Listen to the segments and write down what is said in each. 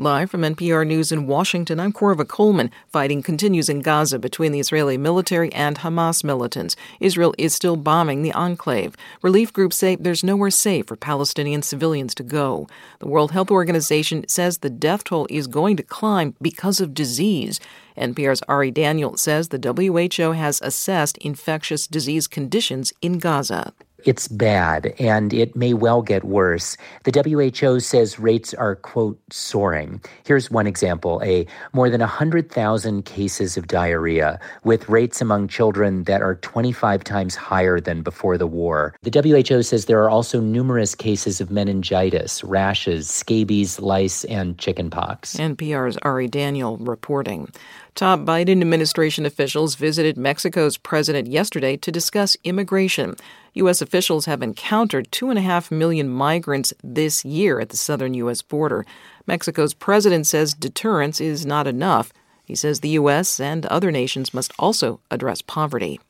Live from NPR News in Washington, I'm Korva Coleman. Fighting continues in Gaza between the Israeli military and Hamas militants. Israel is still bombing the enclave. Relief groups say there's nowhere safe for Palestinian civilians to go. The World Health Organization says the death toll is going to climb because of disease. NPR's Ari Daniel says the WHO has assessed infectious disease conditions in Gaza. It's bad, and it may well get worse. The WHO says rates are, quote, soaring. Here's one example a more than 100,000 cases of diarrhea, with rates among children that are 25 times higher than before the war. The WHO says there are also numerous cases of meningitis, rashes, scabies, lice, and chickenpox. NPR's Ari Daniel reporting. Top Biden administration officials visited Mexico's president yesterday to discuss immigration. U.S. officials have encountered 2.5 million migrants this year at the southern U.S. border. Mexico's president says deterrence is not enough. He says the U.S. and other nations must also address poverty.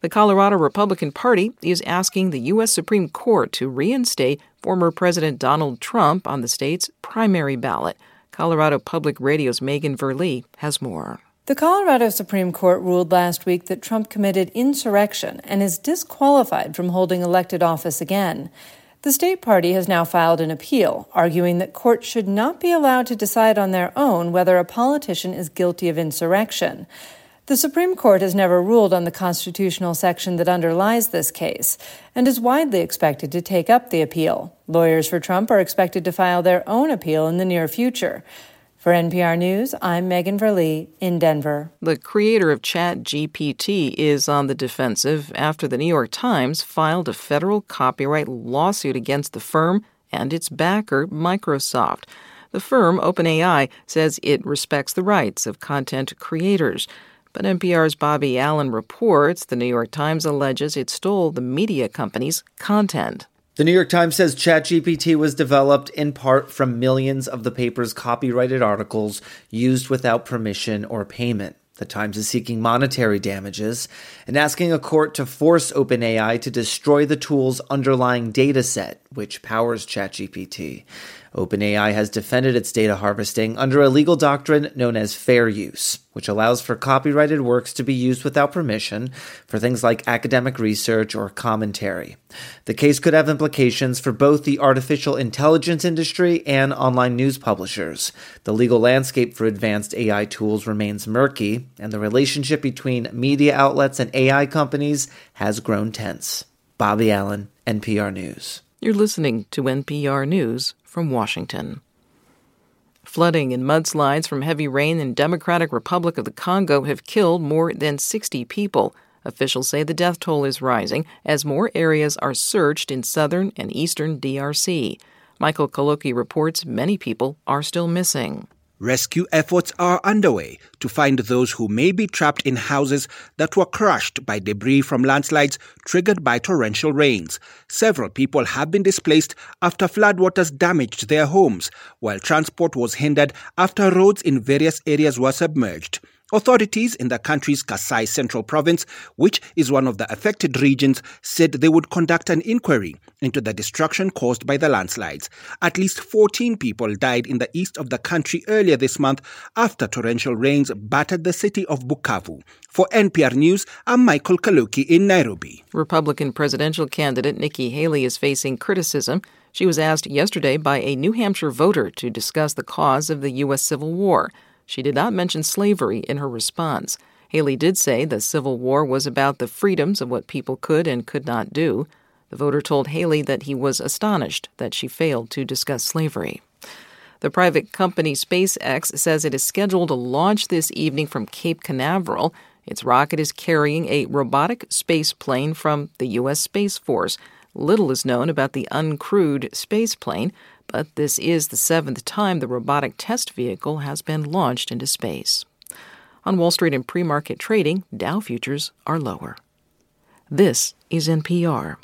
The Colorado Republican Party is asking the U.S. Supreme Court to reinstate former President Donald Trump on the state's primary ballot. Colorado Public Radio's Megan Verlee has more. The Colorado Supreme Court ruled last week that Trump committed insurrection and is disqualified from holding elected office again. The state party has now filed an appeal, arguing that courts should not be allowed to decide on their own whether a politician is guilty of insurrection. The Supreme Court has never ruled on the constitutional section that underlies this case and is widely expected to take up the appeal. Lawyers for Trump are expected to file their own appeal in the near future. For NPR News, I'm Megan Verlee in Denver. The creator of ChatGPT is on the defensive after the New York Times filed a federal copyright lawsuit against the firm and its backer, Microsoft. The firm, OpenAI, says it respects the rights of content creators. But NPR's Bobby Allyn reports the New York Times alleges it stole the media company's content. The New York Times says ChatGPT was developed in part from millions of the paper's copyrighted articles used without permission or payment. The Times is seeking monetary damages and asking a court to force OpenAI to destroy the tool's underlying data set, which powers ChatGPT. OpenAI has defended its data harvesting under a legal doctrine known as fair use, which allows for copyrighted works to be used without permission for things like academic research or commentary. The case could have implications for both the artificial intelligence industry and online news publishers. The legal landscape for advanced AI tools remains murky, and the relationship between media outlets and AI companies has grown tense. Bobby Allyn, NPR News. You're listening to NPR News from Washington. Flooding and mudslides from heavy rain in Democratic Republic of the Congo have killed more than 60 people. Officials say the death toll is rising as more areas are searched in southern and eastern DRC. Michael Kaloki reports many people are still missing. Rescue efforts are underway to find those who may be trapped in houses that were crushed by debris from landslides triggered by torrential rains. Several people have been displaced after floodwaters damaged their homes, while transport was hindered after roads in various areas were submerged. Authorities in the country's Kasai Central province, which is one of the affected regions, said they would conduct an inquiry into the destruction caused by the landslides. At least 14 people died in the east of the country earlier this month after torrential rains battered the city of Bukavu. For NPR News, I'm Michael Kaloki in Nairobi. Republican presidential candidate Nikki Haley is facing criticism. She was asked yesterday by a New Hampshire voter to discuss the cause of the U.S. Civil War. She did not mention slavery in her response. Haley did say the Civil War was about the freedoms of what people could and could not do. The voter told Haley that he was astonished that she failed to discuss slavery. The private company SpaceX says it is scheduled to launch this evening from Cape Canaveral. Its rocket is carrying a robotic space plane from the U.S. Space Force. Little is known about the uncrewed space plane, but this is the seventh time the robotic test vehicle has been launched into space. On Wall Street and pre market trading, Dow futures are lower. This is NPR.